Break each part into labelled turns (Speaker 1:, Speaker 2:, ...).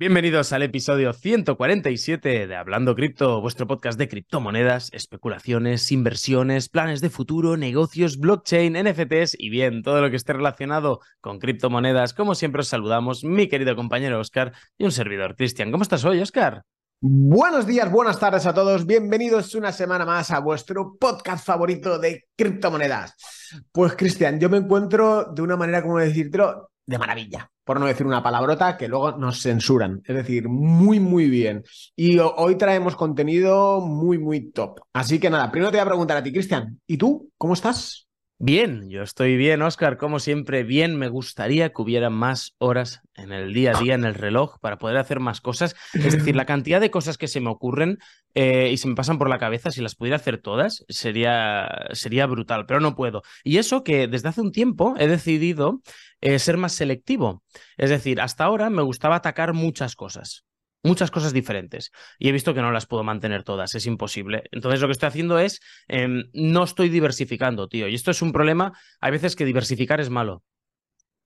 Speaker 1: Bienvenidos al episodio 147 de Hablando Cripto, vuestro podcast de criptomonedas, especulaciones, inversiones, planes de futuro, negocios, blockchain, NFTs y bien, todo lo que esté relacionado con criptomonedas. Como siempre os saludamos, mi querido compañero Oscar y un servidor, Cristian. ¿Cómo estás hoy, Oscar?
Speaker 2: Buenos días, buenas tardes a todos. Bienvenidos una semana más a vuestro podcast favorito de criptomonedas. Pues, Cristian, yo me encuentro de una manera, como decírtelo, de maravilla por no decir una palabrota, que luego nos censuran. Es decir, muy, muy bien. Y hoy traemos contenido muy, muy top. Así que nada, primero te voy a preguntar a ti, Cristian, ¿y tú? ¿Cómo estás?
Speaker 1: Bien, yo estoy bien, Oscar, como siempre, bien. Me gustaría que hubiera más horas en el día a día, en el reloj, para poder hacer más cosas. Es decir, la cantidad de cosas que se me ocurren eh, y se me pasan por la cabeza, si las pudiera hacer todas, sería, sería brutal, pero no puedo. Y eso que desde hace un tiempo he decidido eh, ser más selectivo. Es decir, hasta ahora me gustaba atacar muchas cosas muchas cosas diferentes y he visto que no las puedo mantener todas, es imposible. Entonces lo que estoy haciendo es, em, no estoy diversificando, tío. Y esto es un problema, hay veces que diversificar es malo.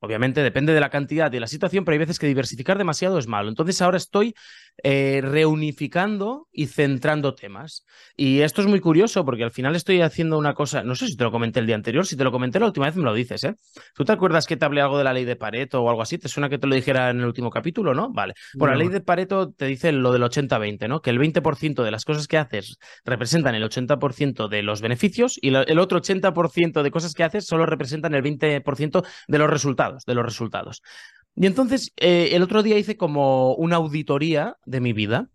Speaker 1: Obviamente depende de la cantidad y de la situación, pero hay veces que diversificar demasiado es malo. Entonces ahora estoy eh, reunificando y centrando temas. Y esto es muy curioso porque al final estoy haciendo una cosa, no sé si te lo comenté el día anterior, si te lo comenté la última vez me lo dices, ¿eh? ¿Tú te acuerdas que te hablé algo de la ley de Pareto o algo así? ¿Te suena que te lo dijera en el último capítulo, no? Vale. Bueno, la ley de Pareto te dice lo del 80-20, ¿no? Que el 20% de las cosas que haces representan el 80% de los beneficios y el otro 80% de cosas que haces solo representan el 20% de los resultados de los resultados. Y entonces, eh, el otro día hice como una auditoría de mi vida.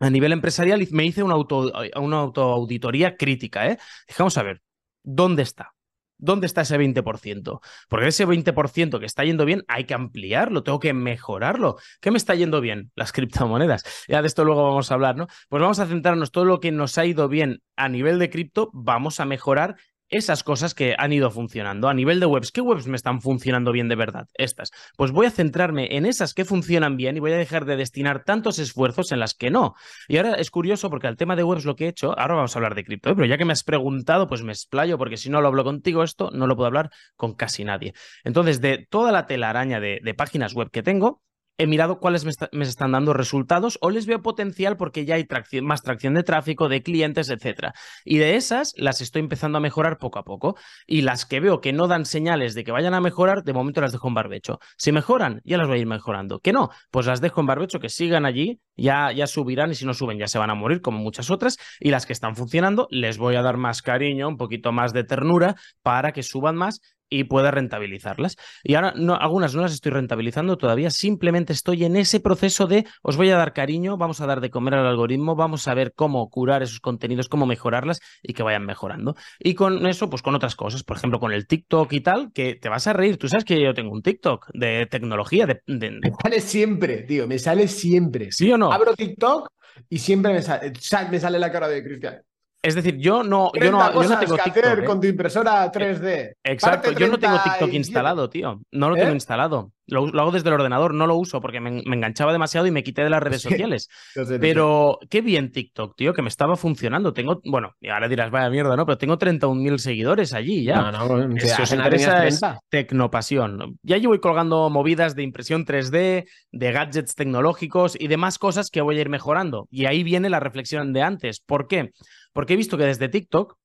Speaker 1: A nivel empresarial me hice una, auto, una autoauditoría crítica. ¿eh? Dije, a ver, ¿dónde está? ¿Dónde está ese 20%? Porque ese 20% que está yendo bien hay que ampliarlo, tengo que mejorarlo. ¿Qué me está yendo bien? Las criptomonedas. Ya de esto luego vamos a hablar, ¿no? Pues vamos a centrarnos todo lo que nos ha ido bien a nivel de cripto, vamos a mejorar esas cosas que han ido funcionando. A nivel de webs, ¿qué webs me están funcionando bien de verdad? Estas. Pues voy a centrarme en esas que funcionan bien y voy a dejar de destinar tantos esfuerzos en las que no. Y ahora es curioso porque al tema de webs lo que he hecho, ahora vamos a hablar de cripto, ¿eh? pero ya que me has preguntado, pues me explayo porque si no lo hablo contigo esto, no lo puedo hablar con casi nadie. Entonces, de toda la telaraña de, de páginas web que tengo, he mirado cuáles me, están dando resultados o les veo potencial porque ya hay más tracción de tráfico, de clientes, etc. Y de esas las estoy empezando a mejorar poco a poco. Y las que veo que no dan señales de que vayan a mejorar, de momento las dejo en barbecho. Si mejoran, ya las voy a ir mejorando. Que no, pues las dejo en barbecho, que sigan allí, ya, ya subirán y si no suben ya se van a morir como muchas otras. Y las que están funcionando, les voy a dar más cariño, un poquito más de ternura para que suban más y pueda rentabilizarlas. Y ahora no, algunas no las estoy rentabilizando todavía, simplemente estoy en ese proceso de os voy a dar cariño, vamos a dar de comer al algoritmo, vamos a ver cómo curar esos contenidos, cómo mejorarlas y que vayan mejorando. Y con eso, pues con otras cosas, por ejemplo, con el TikTok y tal, que te vas a reír. Tú sabes que yo tengo un TikTok de tecnología. De,
Speaker 2: Me sale siempre, tío, me sale siempre.
Speaker 1: ¿Sí o no?
Speaker 2: Abro TikTok y siempre me sale, me sale la cara de Cristian.
Speaker 1: Es decir, yo no, yo no, yo no tengo TikTok.
Speaker 2: Hacer ¿eh? con tu impresora 3D.
Speaker 1: Eh, exacto, yo no tengo TikTok instalado, tío. No lo tengo ¿Eh? instalado. Lo, hago desde el ordenador, no lo uso porque me, enganchaba demasiado y me quité de las redes sociales. Pero qué bien TikTok, tío, que me estaba funcionando. Tengo, bueno, y ahora dirás, vaya mierda, ¿no? Pero tengo 31.000 seguidores allí ya. No, no, si os interesa es Tecnopasión. Ya llevo colgando movidas de impresión 3D, de gadgets tecnológicos y demás cosas que voy a ir mejorando. Y ahí viene la reflexión de antes. ¿Por qué? Porque he visto que desde TikTok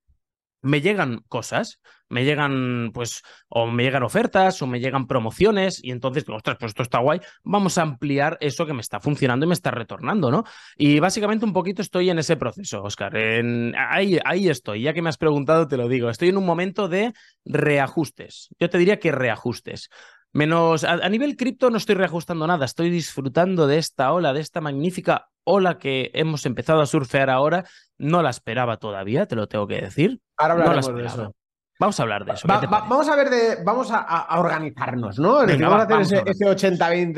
Speaker 1: me llegan cosas, me llegan, pues, o me llegan ofertas, o me llegan promociones, y entonces, ostras, pues esto está guay, vamos a ampliar eso que me está funcionando y me está retornando, ¿no? Y básicamente un poquito estoy en ese proceso, Oscar. ahí, ahí estoy, ya que me has preguntado, te lo digo, estoy en un momento de reajustes. Yo te diría que reajustes. Menos a, nivel cripto no estoy reajustando nada, estoy disfrutando de esta ola, de esta magnífica ola que hemos empezado a surfear ahora. No la esperaba todavía, te lo tengo que decir.
Speaker 2: Ahora hablaremos de eso.
Speaker 1: Vamos a hablar de eso.
Speaker 2: vamos a ver de. Vamos a, organizarnos, ¿no? vamos a hacer ese, 80-20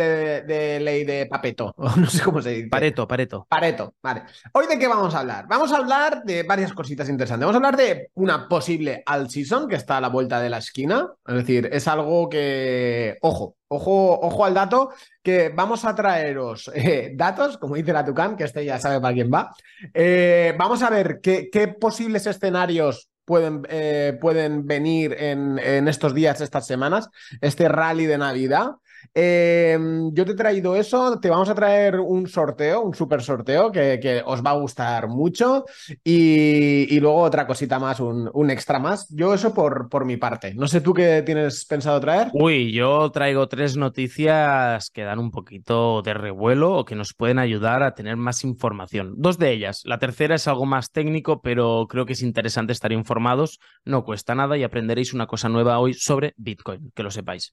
Speaker 2: de, ley de Papeto. No sé cómo se dice.
Speaker 1: Pareto, Pareto.
Speaker 2: Pareto, vale. Hoy de qué vamos a hablar? Vamos a hablar de varias cositas interesantes. Vamos a hablar de una posible all season que está a la vuelta de la esquina. Es decir, es algo que. Ojo, Ojo, ojo al dato, que vamos a traeros eh, datos, como dice la Tucán, que este ya sabe para quién va. Eh, vamos a ver qué, qué posibles escenarios pueden, eh, pueden venir en, estos días, estas semanas, este rally de Navidad. Em, yo te he traído eso, te vamos a traer un sorteo, un super sorteo que, os va a gustar mucho y, luego otra cosita más, un, extra más. Yo eso por, por mi parte. No sé tú qué tienes pensado traer.
Speaker 1: Uy, yo traigo tres noticias que dan un poquito de revuelo o que nos pueden ayudar a tener más información. Dos de ellas. La tercera es algo más técnico, pero creo que es interesante estar informados. No cuesta nada y aprenderéis una cosa nueva hoy sobre Bitcoin, que lo sepáis.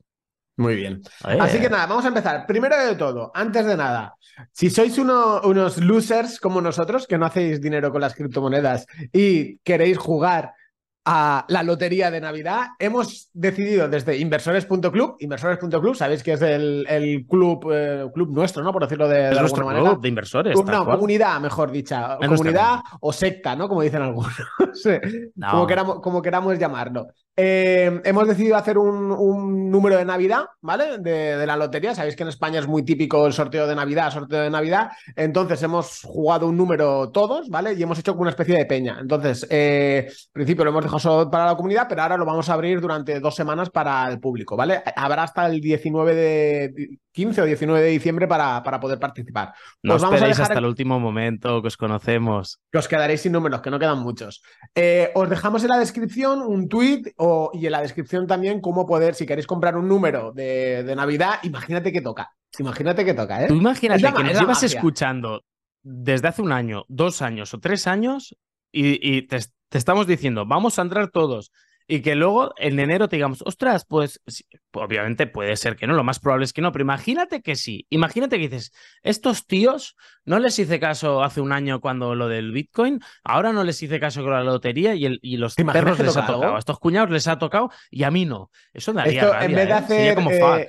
Speaker 2: Muy bien. Así que nada, vamos a empezar. Primero de todo, antes de nada, si sois unos losers como nosotros, que no hacéis dinero con las criptomonedas y queréis jugar a la lotería de Navidad, hemos decidido desde inversores.club, inversores.club, sabéis que es el, club, eh, club nuestro, ¿no? Por decirlo de,
Speaker 1: alguna manera. Club de inversores.
Speaker 2: no, comunidad, mejor dicha. comunidad o secta, ¿no? Como dicen algunos. como, queramos, como queramos llamarlo. Eh, hemos decidido hacer un, número de Navidad, ¿vale? De, la lotería. Sabéis que en España es muy típico el sorteo de Navidad, sorteo de Navidad. Entonces hemos jugado un número todos, ¿vale? Y hemos hecho como una especie de peña. Entonces, eh, al principio lo hemos dejado solo para la comunidad, pero ahora lo vamos a abrir durante dos semanas para el público, ¿vale? Habrá hasta el 19 de 15 o 19 de diciembre para, para poder participar.
Speaker 1: No os vamos a dejar hasta el último momento que os conocemos.
Speaker 2: Que os quedaréis sin números, que no quedan muchos. Eh, os dejamos en la descripción un tweet y en la descripción también cómo poder, si queréis comprar un número de, Navidad, imagínate que toca. Imagínate que toca, ¿eh?
Speaker 1: Tú imagínate que nos llevas escuchando desde hace un año, dos años o tres años y, te, te estamos diciendo, vamos a entrar todos y que luego en enero te digamos, ostras, pues obviamente puede ser que no, lo más probable es que no, pero imagínate que sí, imagínate que dices, estos tíos no les hice caso hace un año cuando lo del Bitcoin, ahora no les hice caso con la lotería y, el, y los perros les ha tocado, a estos cuñados les ha tocado y a mí no. Eso daría Esto,
Speaker 2: en vez de
Speaker 1: ¿eh?
Speaker 2: hacer, como eh,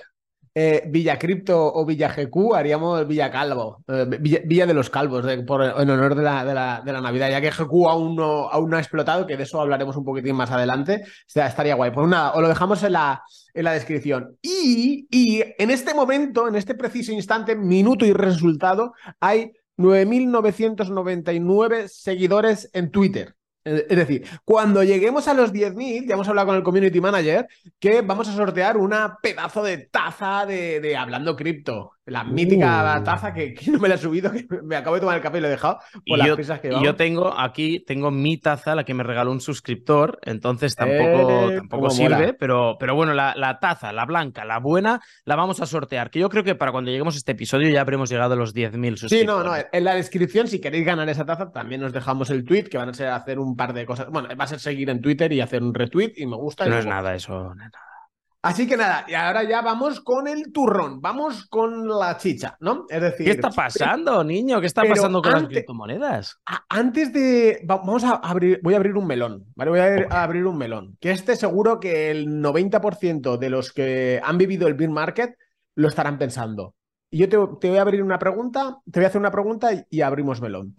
Speaker 2: eh, Villa Cripto o Villa GQ, haríamos Villa Calvo, eh, Villa, de los Calvos, por, en honor de la, de, la, Navidad, ya que GQ aún no, aún no ha explotado, que de eso hablaremos un poquitín más adelante. estaría guay. Pues nada, os lo dejamos en la, en la descripción. Y, y en este momento, en este preciso instante, minuto y resultado, hay 9.999 seguidores en Twitter. Es decir, cuando lleguemos a los 10.000, ya hemos hablado con el community manager, que vamos a sortear una pedazo de taza de, de Hablando Cripto. La mítica uh. taza que, no me la he subido, que me acabo de tomar el café y lo he dejado por las
Speaker 1: yo,
Speaker 2: prisas que
Speaker 1: Y yo tengo aquí, tengo mi taza, la que me regaló un suscriptor, entonces tampoco, eh, tampoco sirve, pero, pero bueno, la, la, taza, la blanca, la buena, la vamos a sortear, que yo creo que para cuando lleguemos a este episodio ya habremos llegado a los 10.000 suscriptores.
Speaker 2: Sí, no, no, en la descripción, si queréis ganar esa taza, también os dejamos el tweet, que van a ser hacer un par de cosas. Bueno, va a ser seguir en Twitter y hacer un retweet, y me gusta.
Speaker 1: No es nada eso, nada.
Speaker 2: Así que nada, y ahora ya vamos con el turrón, vamos con la chicha, ¿no? Es decir,
Speaker 1: ¿qué está pasando, niño? ¿Qué está pasando con las criptomonedas?
Speaker 2: Antes de. Vamos a abrir. Voy a abrir un melón, ¿vale? Voy a, abrir un melón. Que este seguro que el 90% de los que han vivido el bear market lo estarán pensando. Y yo te, voy a abrir una pregunta, te voy a hacer una pregunta y, abrimos melón.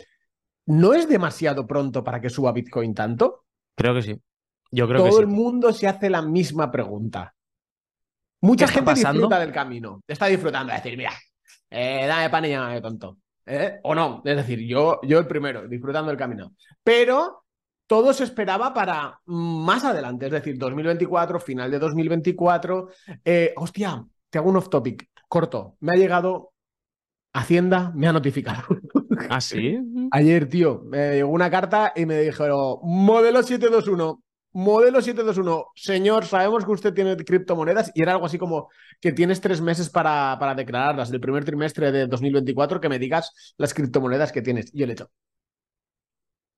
Speaker 2: ¿No es demasiado pronto para que suba Bitcoin tanto?
Speaker 1: Creo que sí. Yo creo
Speaker 2: Todo
Speaker 1: que sí.
Speaker 2: el mundo se hace la misma pregunta. Mucha gente disfruta del camino. Está disfrutando. Es decir, mira, eh, dame pan y llámame tonto. ¿eh? O no. Es decir, yo, yo el primero, disfrutando del camino. Pero todo se esperaba para más adelante. Es decir, 2024, final de 2024. Eh, hostia, te hago un off topic corto. Me ha llegado Hacienda, me ha notificado.
Speaker 1: ¿Ah, sí?
Speaker 2: Ayer, tío, me llegó una carta y me dijeron, modelo 721, Modelo 721, señor, sabemos que usted tiene criptomonedas y era algo así como que tienes tres meses para, para declararlas, del primer trimestre de 2024, que me digas las criptomonedas que tienes. Y yo le he hecho.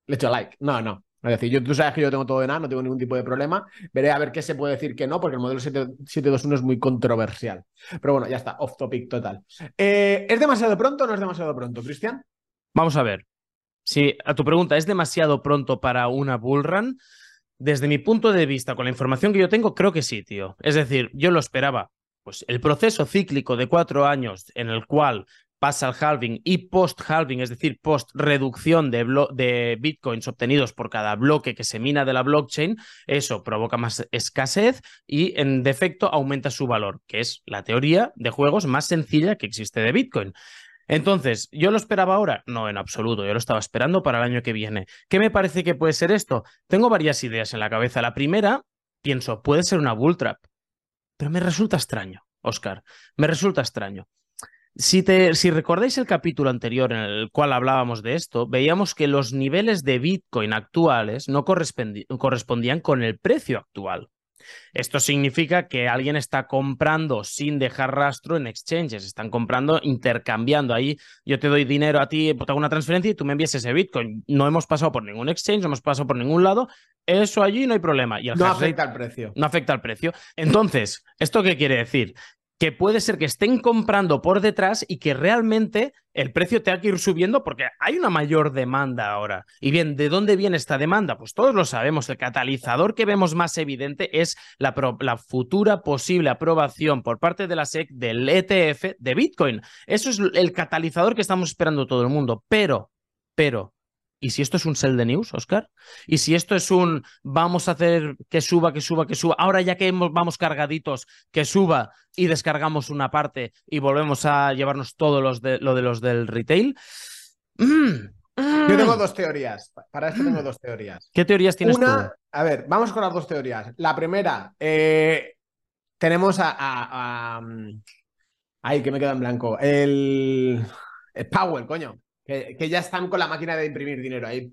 Speaker 2: Le he hecho like. No, no. Es decir, yo, tú sabes que yo tengo todo de nada, no tengo ningún tipo de problema. Veré a ver qué se puede decir que no, porque el modelo 721 es muy controversial. Pero bueno, ya está, off topic total. Eh, ¿Es demasiado pronto o no es demasiado pronto, Cristian?
Speaker 1: Vamos a ver. Si a tu pregunta es demasiado pronto para una bullrun, desde mi punto de vista, con la información que yo tengo, creo que sí, tío. Es decir, yo lo esperaba. Pues el proceso cíclico de cuatro años en el cual pasa el halving y post-halving, es decir, post-reducción de, de, bitcoins obtenidos por cada bloque que se mina de la blockchain, eso provoca más escasez y en defecto aumenta su valor, que es la teoría de juegos más sencilla que existe de bitcoin. Entonces, ¿yo lo esperaba ahora? No, en absoluto. Yo lo estaba esperando para el año que viene. ¿Qué me parece que puede ser esto? Tengo varias ideas en la cabeza. La primera, pienso, puede ser una bull trap, pero me resulta extraño. Oscar, me resulta extraño. Si, te, si recordáis el capítulo anterior en el cual hablábamos de esto, veíamos que los niveles de Bitcoin actuales no correspondían con el precio actual. Esto significa que alguien está comprando sin dejar rastro en exchanges, están comprando, intercambiando. Ahí yo te doy dinero a ti, te hago una transferencia y tú me envías ese Bitcoin. No hemos pasado por ningún exchange, no hemos pasado por ningún lado. Eso allí no hay problema. Y
Speaker 2: no afecta al precio.
Speaker 1: No afecta al precio. Entonces, ¿esto qué quiere decir? Que puede ser que estén comprando por detrás y que realmente el precio tenga que ir subiendo porque hay una mayor demanda ahora. Y bien, ¿de dónde viene esta demanda? Pues todos lo sabemos, el catalizador que vemos más evidente es la, la futura posible aprobación por parte de la SEC del ETF de Bitcoin. Eso es el catalizador que estamos esperando todo el mundo. Pero, pero, ¿Y si esto es un sell de news, Oscar? ¿Y si esto es un vamos a hacer que suba, que suba, que suba? Ahora ya que vamos cargaditos, que suba y descargamos una parte y volvemos a llevarnos todo los de, lo de los del retail.
Speaker 2: Mm, Yo tengo mm. dos teorías. Para esto tengo dos teorías.
Speaker 1: ¿Qué teorías tienes
Speaker 2: Una, A ver, vamos con las dos teorías. La primera, eh, tenemos a, a, mm, Ay, que me queda en blanco. El... el Powell, coño. Que, ya están con la máquina de imprimir dinero ahí.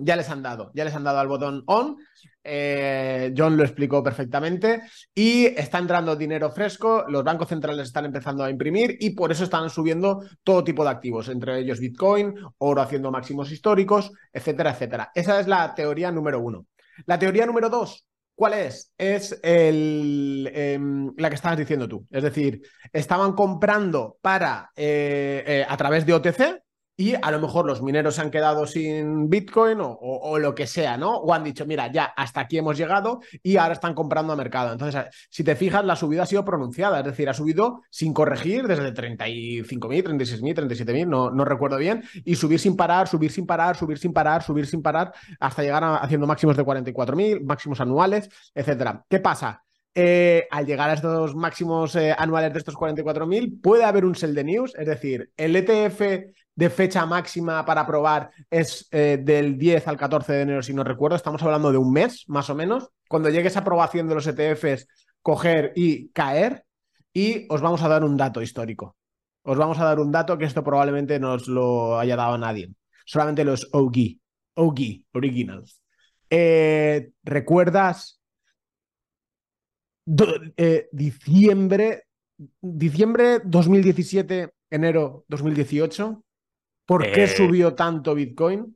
Speaker 2: Ya les han dado, ya les han dado al botón on. Eh, John lo explicó perfectamente. Y está entrando dinero fresco, los bancos centrales están empezando a imprimir y por eso están subiendo todo tipo de activos, entre ellos Bitcoin, oro haciendo máximos históricos, etcétera, etcétera. Esa es la teoría número uno. La teoría número dos, ¿Cuál es? Es el, em, la que estabas diciendo tú. Es decir, estaban comprando para eh, eh, a través de OTC y a lo mejor los mineros se han quedado sin Bitcoin o, lo que sea, ¿no? O han dicho, mira, ya hasta aquí hemos llegado y ahora están comprando a mercado. Entonces, si te fijas, la subida ha sido pronunciada, es decir, ha subido sin corregir desde 35.000, 36.000, 37.000, no, no recuerdo bien, y subir sin parar, subir sin parar, subir sin parar, subir sin parar, hasta llegar haciendo máximos de 44.000, máximos anuales, etcétera. ¿Qué pasa? Eh, al llegar a estos máximos eh, anuales de estos 44.000, puede haber un sell de news, es decir, el ETF de fecha máxima para probar es eh, del 10 al 14 de enero, si no recuerdo. Estamos hablando de un mes, más o menos. Cuando llegue esa aprobación de los ETFs, coger y caer. Y os vamos a dar un dato histórico. Os vamos a dar un dato que esto probablemente no os lo haya dado a nadie. Solamente los OG. OG, Originals. Eh, ¿Recuerdas eh, diciembre, diciembre 2017, enero 2018? ¿Por qué eh, subió tanto Bitcoin?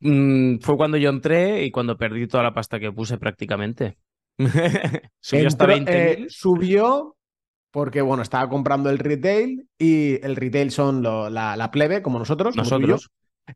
Speaker 1: Mm, fue cuando yo entré y cuando perdí toda la pasta que puse prácticamente. subió hasta 20
Speaker 2: eh, subió porque, bueno, estaba comprando el retail y el retail son la, plebe, como nosotros.
Speaker 1: Nosotros.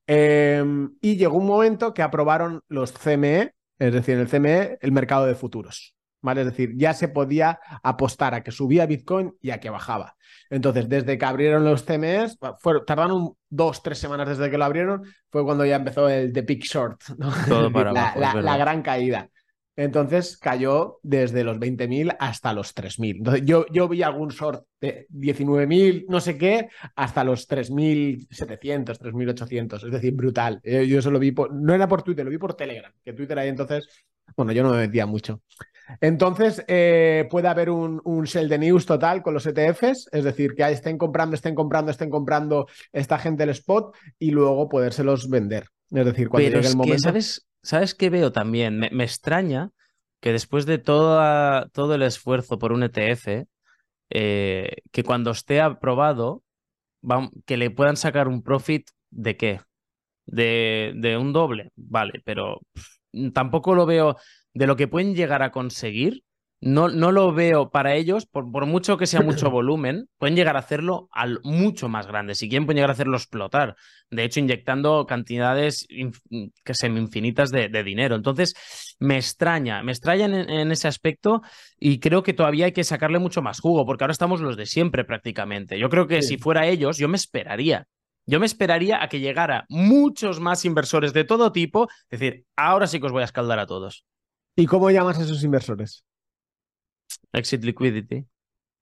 Speaker 2: Em, y llegó un momento que aprobaron los CME, es decir, el CME, el mercado de futuros. ¿Vale? Es decir, ya se podía apostar a que subía Bitcoin y a que bajaba. Entonces, desde que abrieron los CMEs, tardaron dos, tres semanas desde que lo abrieron, fue cuando ya empezó el The Big Short, la, gran caída. Entonces cayó desde los 20.000 hasta los 3.000. Entonces yo, yo vi algún short de 19.000, no sé qué, hasta los 3.700, 3.800. Es decir, brutal. Eh, yo eso lo vi, por, no era por Twitter, lo vi por Telegram, que Twitter ahí entonces, bueno, yo no me metía mucho. Entonces, eh, puede haber un, un, sell de news total con los ETFs, es decir, que estén comprando, estén comprando, estén comprando esta gente el spot y luego podérselos vender. Es decir, cuando llegue el momento.
Speaker 1: ¿sabes, ¿Sabes qué veo también? Me, extraña que después de toda, todo el esfuerzo por un ETF, eh, que cuando esté aprobado, que le puedan sacar un profit de qué? De, de un doble, vale, pero tampoco lo veo de lo que pueden llegar a conseguir, no, no lo veo para ellos, por, por, mucho que sea mucho volumen, pueden llegar a hacerlo al mucho más grande. Si quieren, pueden llegar a hacerlo explotar. De hecho, inyectando cantidades que sean infinitas de, dinero. Entonces, me extraña, me extraña en, ese aspecto y creo que todavía hay que sacarle mucho más jugo, porque ahora estamos los de siempre prácticamente. Yo creo que si fuera ellos, yo me esperaría. Yo me esperaría a que llegara muchos más inversores de todo tipo, decir, ahora sí que os voy a escaldar a todos.
Speaker 2: ¿Y cómo llamas a esos inversores?
Speaker 1: Exit liquidity.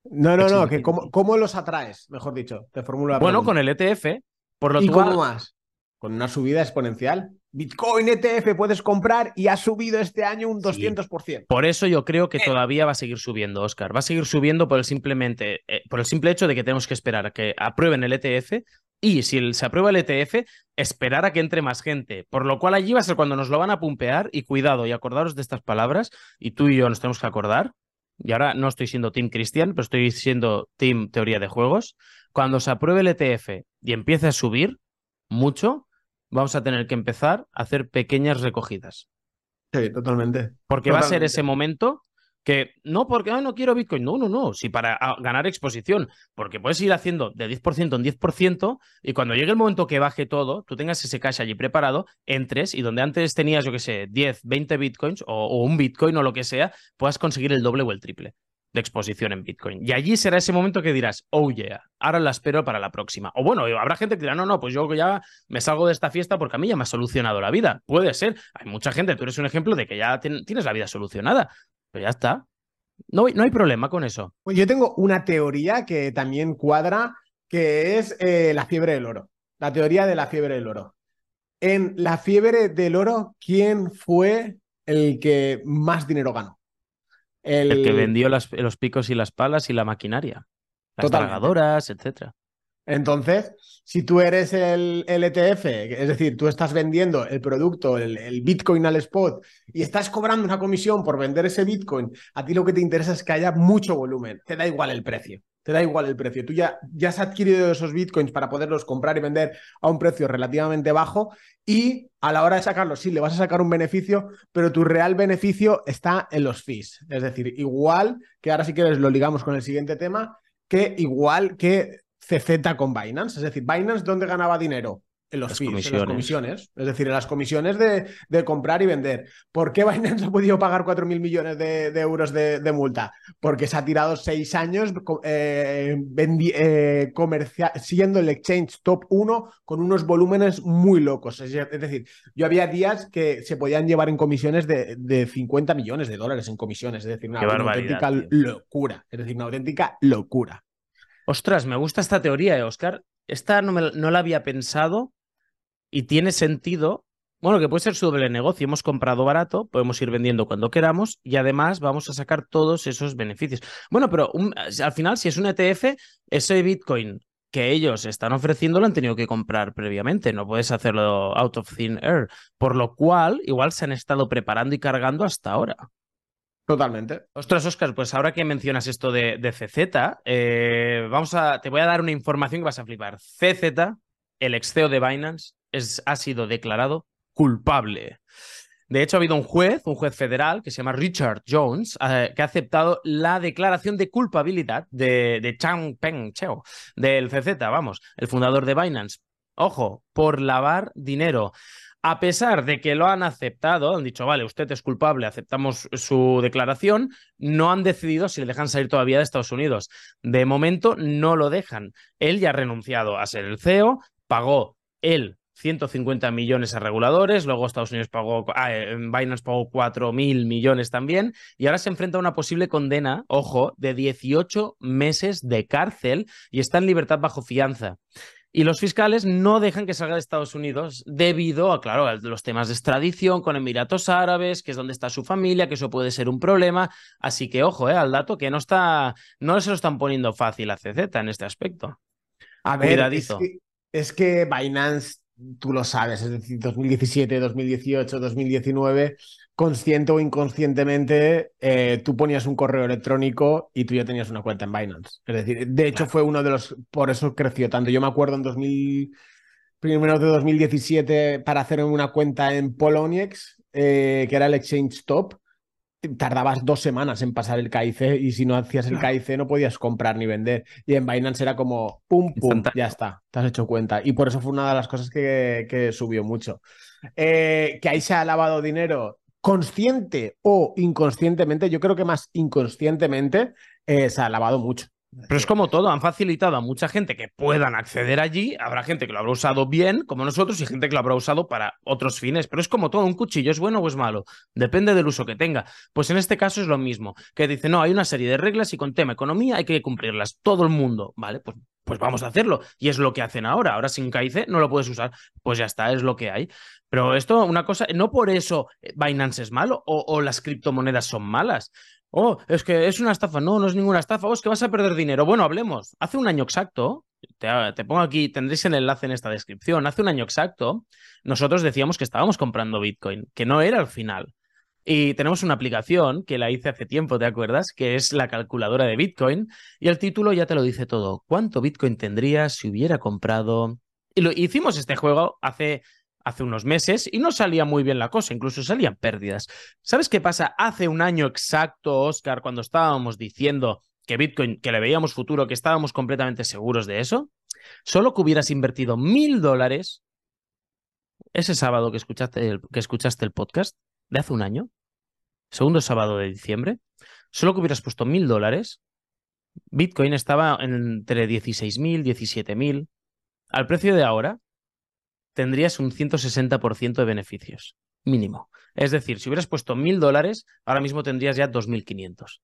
Speaker 2: No, no, no, que cómo, los atraes, mejor dicho, te formulo
Speaker 1: Bueno, con el ETF, por lo
Speaker 2: ¿Y cómo más? Con una subida exponencial. Bitcoin ETF puedes comprar y ha subido este año un 200%.
Speaker 1: Por eso yo creo que todavía va a seguir subiendo, Oscar. Va a seguir subiendo por el, simplemente, eh, por el simple hecho de que tenemos que esperar a que aprueben el ETF y si se aprueba el ETF, esperar a que entre más gente. Por lo cual allí va a ser cuando nos lo van a pumpear y cuidado y acordaros de estas palabras y tú y yo nos tenemos que acordar. Y ahora no estoy siendo Team Cristian, pero estoy siendo Team Teoría de Juegos. Cuando se apruebe el ETF y empiece a subir mucho, vamos a tener que empezar a hacer pequeñas recogidas.
Speaker 2: Sí, totalmente.
Speaker 1: Porque va a ser ese momento que no porque no quiero Bitcoin, no, no, no, si para ah, ganar exposición, porque puedes ir haciendo de 10% en 10% y cuando llegue el momento que baje todo, tú tengas ese cash allí preparado, entres y donde antes tenías, yo qué sé, 10, 20 Bitcoins o, o un Bitcoin o lo que sea, puedas conseguir el doble o el triple de exposición en Bitcoin. Y allí será ese momento que dirás, oh yeah, ahora la espero para la próxima. O bueno, habrá gente que dirá, no, no, pues yo ya me salgo de esta fiesta porque a mí ya me ha solucionado la vida. Puede ser. Hay mucha gente, tú eres un ejemplo de que ya tienes la vida solucionada. Pero ya está. No, no hay problema con eso.
Speaker 2: Pues yo tengo una teoría que también cuadra, que es eh, la fiebre del oro. La teoría de la fiebre del oro. En la fiebre del oro, ¿quién fue el que más dinero ganó?
Speaker 1: El, que vendió los picos y las palas y la maquinaria. Las cargadoras, etcétera.
Speaker 2: Entonces, si tú eres el, ETF, es decir, tú estás vendiendo el producto, el, Bitcoin al spot, y estás cobrando una comisión por vender ese Bitcoin, a ti lo que te interesa es que haya mucho volumen. Te da igual el precio. Te da igual el precio. Tú ya, ya has adquirido esos bitcoins para poderlos comprar y vender a un precio relativamente bajo y a la hora de sacarlos, sí, le vas a sacar un beneficio, pero tu real beneficio está en los fees. Es decir, igual que ahora si quieres lo ligamos con el siguiente tema, que igual que CZ con Binance. Es decir, Binance, ¿dónde ganaba dinero? En los fees, en las comisiones. Es decir, en las comisiones de, comprar y vender. ¿Por qué Binance ha podido pagar 4.000 millones de, euros de, multa? Porque se ha tirado seis años eh, eh, siendo el exchange top 1 con unos volúmenes muy locos. Es, decir, yo había días que se podían llevar en comisiones de, 50 millones de dólares en comisiones. Es decir, una auténtica locura. Es decir, una auténtica locura.
Speaker 1: Ostras, me gusta esta teoría, eh, Oscar. Esta no, no la había pensado y tiene sentido. Bueno, que puede ser su doble negocio. Hemos comprado barato, podemos ir vendiendo cuando queramos y además vamos a sacar todos esos beneficios. Bueno, pero al final, si es un ETF, ese Bitcoin que ellos están ofreciendo lo han tenido que comprar previamente. No puedes hacerlo out of thin air. Por lo cual, igual se han estado preparando y cargando hasta ahora.
Speaker 2: Totalmente.
Speaker 1: Ostras, Oscar, pues ahora que mencionas esto de, CZ, eh, vamos a, te voy a dar una información que vas a flipar. CZ, el ex CEO de Binance, es, ha sido declarado culpable. De hecho, ha habido un juez, un juez federal, que se llama Richard Jones, eh, que ha aceptado la declaración de culpabilidad de, de Chang Peng Cheo, del CZ, vamos, el fundador de Binance. Ojo, por lavar dinero a pesar de que lo han aceptado, han dicho, vale, usted es culpable, aceptamos su declaración, no han decidido si le dejan salir todavía de Estados Unidos. De momento no lo dejan. Él ya ha renunciado a ser el CEO, pagó él 150 millones a reguladores, luego Estados Unidos pagó, ah, eh, Binance pagó 4 mil millones también, y ahora se enfrenta a una posible condena, ojo, de 18 meses de cárcel y está en libertad bajo fianza. Y los fiscales no dejan que salga de Estados Unidos debido a, claro, a los temas de extradición con Emiratos Árabes, que es donde está su familia, que eso puede ser un problema. Así que ojo, eh, al dato que no está, no se lo están poniendo fácil a CZ en este aspecto.
Speaker 2: A ver, es que, es que Binance, tú lo sabes, es decir, 2017, 2018, 2019 consciente o inconscientemente, eh, tú ponías un correo electrónico y tú ya tenías una cuenta en Binance. Es decir, de hecho fue uno de los, por eso creció tanto. Yo me acuerdo en 2000, primero de 2017 para hacer una cuenta en Poloniex, eh, que era el exchange top, tardabas dos semanas en pasar el KIC y si no hacías el KIC no podías comprar ni vender. Y en Binance era como, pum, pum, ya está, te has hecho cuenta. Y por eso fue una de las cosas que, que subió mucho. Eh, que ahí se ha lavado dinero, consciente o inconscientemente, yo creo que más inconscientemente, eh, se ha lavado mucho.
Speaker 1: Pero es como todo, han facilitado a mucha gente que puedan acceder allí, habrá gente que lo habrá usado bien, como nosotros, y gente que lo habrá usado para otros fines, pero es como todo, un cuchillo es bueno o es malo, depende del uso que tenga. Pues en este caso es lo mismo, que dice, no, hay una serie de reglas y con tema economía hay que cumplirlas, todo el mundo, ¿vale? Pues, pues vamos a hacerlo, y es lo que hacen ahora, ahora sin CAICE no lo puedes usar, pues ya está, es lo que hay. Pero esto, una cosa, no por eso Binance es malo o las criptomonedas son malas, Oh, es que es una estafa. No, no es ninguna estafa. Oh, es que vas a perder dinero. Bueno, hablemos. Hace un año exacto, te, pongo aquí, tendréis el enlace en esta descripción. Hace un año exacto, nosotros decíamos que estábamos comprando Bitcoin, que no era el final. Y tenemos una aplicación que la hice hace tiempo, ¿te acuerdas? Que es la calculadora de Bitcoin. Y el título ya te lo dice todo. ¿Cuánto Bitcoin tendrías si hubiera comprado? Y lo hicimos este juego hace hace unos meses y no salía muy bien la cosa, incluso salían pérdidas. ¿Sabes qué pasa? Hace un año exacto, Oscar, cuando estábamos diciendo que Bitcoin, que le veíamos futuro, que estábamos completamente seguros de eso, solo que hubieras invertido mil dólares ese sábado que escuchaste, el, que escuchaste el podcast de hace un año, segundo sábado de diciembre, solo que hubieras puesto mil dólares, Bitcoin estaba entre 16.000, 17.000. Al precio de ahora, tendrías un 160% de beneficios, mínimo. Es decir, si hubieras puesto mil dólares, ahora mismo tendrías ya 2.500.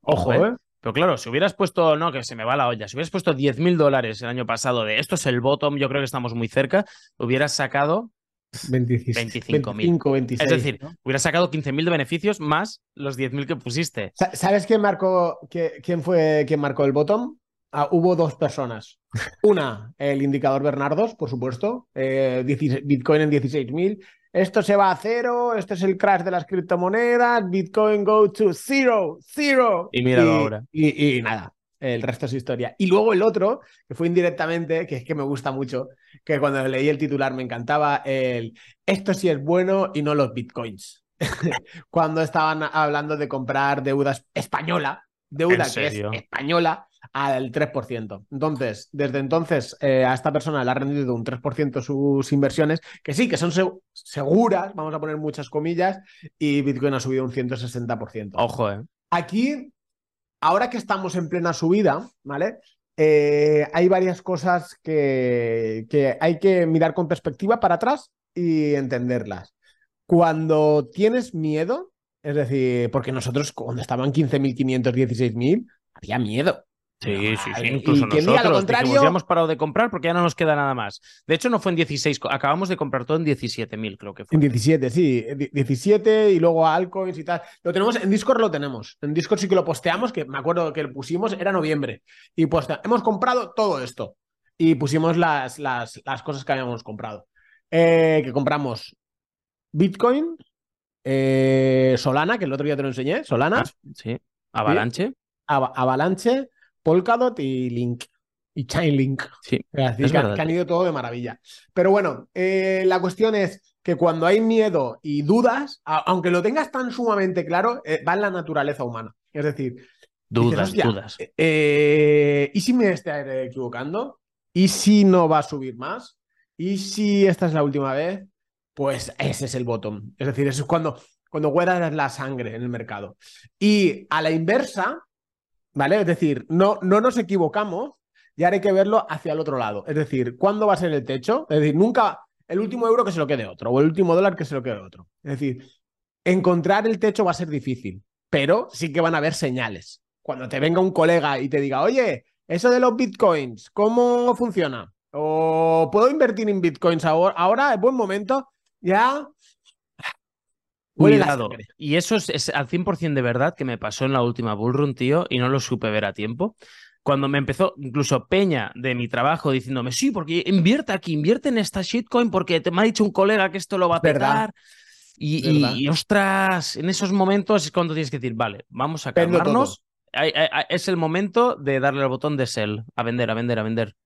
Speaker 1: Ojo, ¿eh? ¿eh? Pero claro, si hubieras puesto, no, que se me va la olla, si hubieras puesto 10.000 dólares el año pasado de esto es el bottom, yo creo que estamos muy cerca, hubieras sacado 25.000. Es decir, hubieras sacado 15.000 de beneficios más los 10.000 que pusiste.
Speaker 2: ¿Sabes quién marcó, quién fue quien marcó el bottom? Ah, hubo dos personas. Una, el indicador Bernardos, por supuesto, eh, Bitcoin en 16.000. Esto se va a cero, esto es el crash de las criptomonedas, Bitcoin go to zero, zero.
Speaker 1: Y mira ahora.
Speaker 2: Y, nada, el resto es historia. Y luego el otro, que fue indirectamente, que es que me gusta mucho, que cuando leí el titular me encantaba, el esto sí es bueno y no los bitcoins. cuando estaban hablando de comprar deuda española, deuda que es española, al 3%. Entonces, desde entonces eh, a esta persona le ha rendido un 3% sus inversiones, que sí, que son seguras, vamos a poner muchas comillas, y Bitcoin ha subido un 160%.
Speaker 1: Ojo, eh.
Speaker 2: Aquí, ahora que estamos en plena subida, ¿vale? Eh, hay varias cosas que, que hay que mirar con perspectiva para atrás y entenderlas. Cuando tienes miedo, es decir, porque nosotros cuando estaban 15.500, 16.000, había miedo.
Speaker 1: Sí, sí, sí. Incluso nosotros contrario... ya hemos parado de comprar porque ya no nos queda nada más. De hecho, no fue en 16, acabamos de comprar todo en 17.000, creo que fue.
Speaker 2: En 17, sí. 17 y luego altcoins y tal. Lo tenemos, en Discord lo tenemos. En Discord sí que lo posteamos, que me acuerdo que lo pusimos, era noviembre. Y pues hemos comprado todo esto. Y pusimos las, las, las cosas que habíamos comprado. Eh, que compramos Bitcoin, eh, Solana, que el otro día te lo enseñé, Solana. Ah,
Speaker 1: sí. Avalanche.
Speaker 2: Avalanche. Polkadot y Link. Y Chainlink.
Speaker 1: Sí.
Speaker 2: Es que, han ido todo de maravilla. Pero bueno, eh, la cuestión es que cuando hay miedo y dudas, aunque lo tengas tan sumamente claro, eh, va en la naturaleza humana. Es decir,
Speaker 1: dudas, dudas.
Speaker 2: Eh, ¿Y si me estoy equivocando? ¿Y si no va a subir más? ¿Y si esta es la última vez? Pues ese es el bottom. Es decir, eso es cuando, cuando la sangre en el mercado. Y a la inversa, ¿Vale? Es decir, no, no nos equivocamos y ahora hay que verlo hacia el otro lado. Es decir, ¿cuándo va a ser el techo? Es decir, nunca el último euro que se lo quede otro o el último dólar que se lo quede otro. Es decir, encontrar el techo va a ser difícil, pero sí que van a haber señales. Cuando te venga un colega y te diga, oye, eso de los bitcoins, ¿cómo funciona? ¿O puedo invertir en bitcoins ahora? Ahora es buen momento. Ya
Speaker 1: Cuidado. Y eso es, al 100% de verdad que me pasó en la última bullrun, tío, y no lo supe ver a tiempo. Cuando me empezó, incluso Peña de mi trabajo diciéndome, sí, porque invierte aquí, invierte en esta shitcoin porque te me ha dicho un colega que esto lo va a pegar. Y, ostras, en esos momentos es cuando tienes que decir, vale, vamos a calmarnos. Es el momento de darle al botón de sell, a vender, a vender, a vender.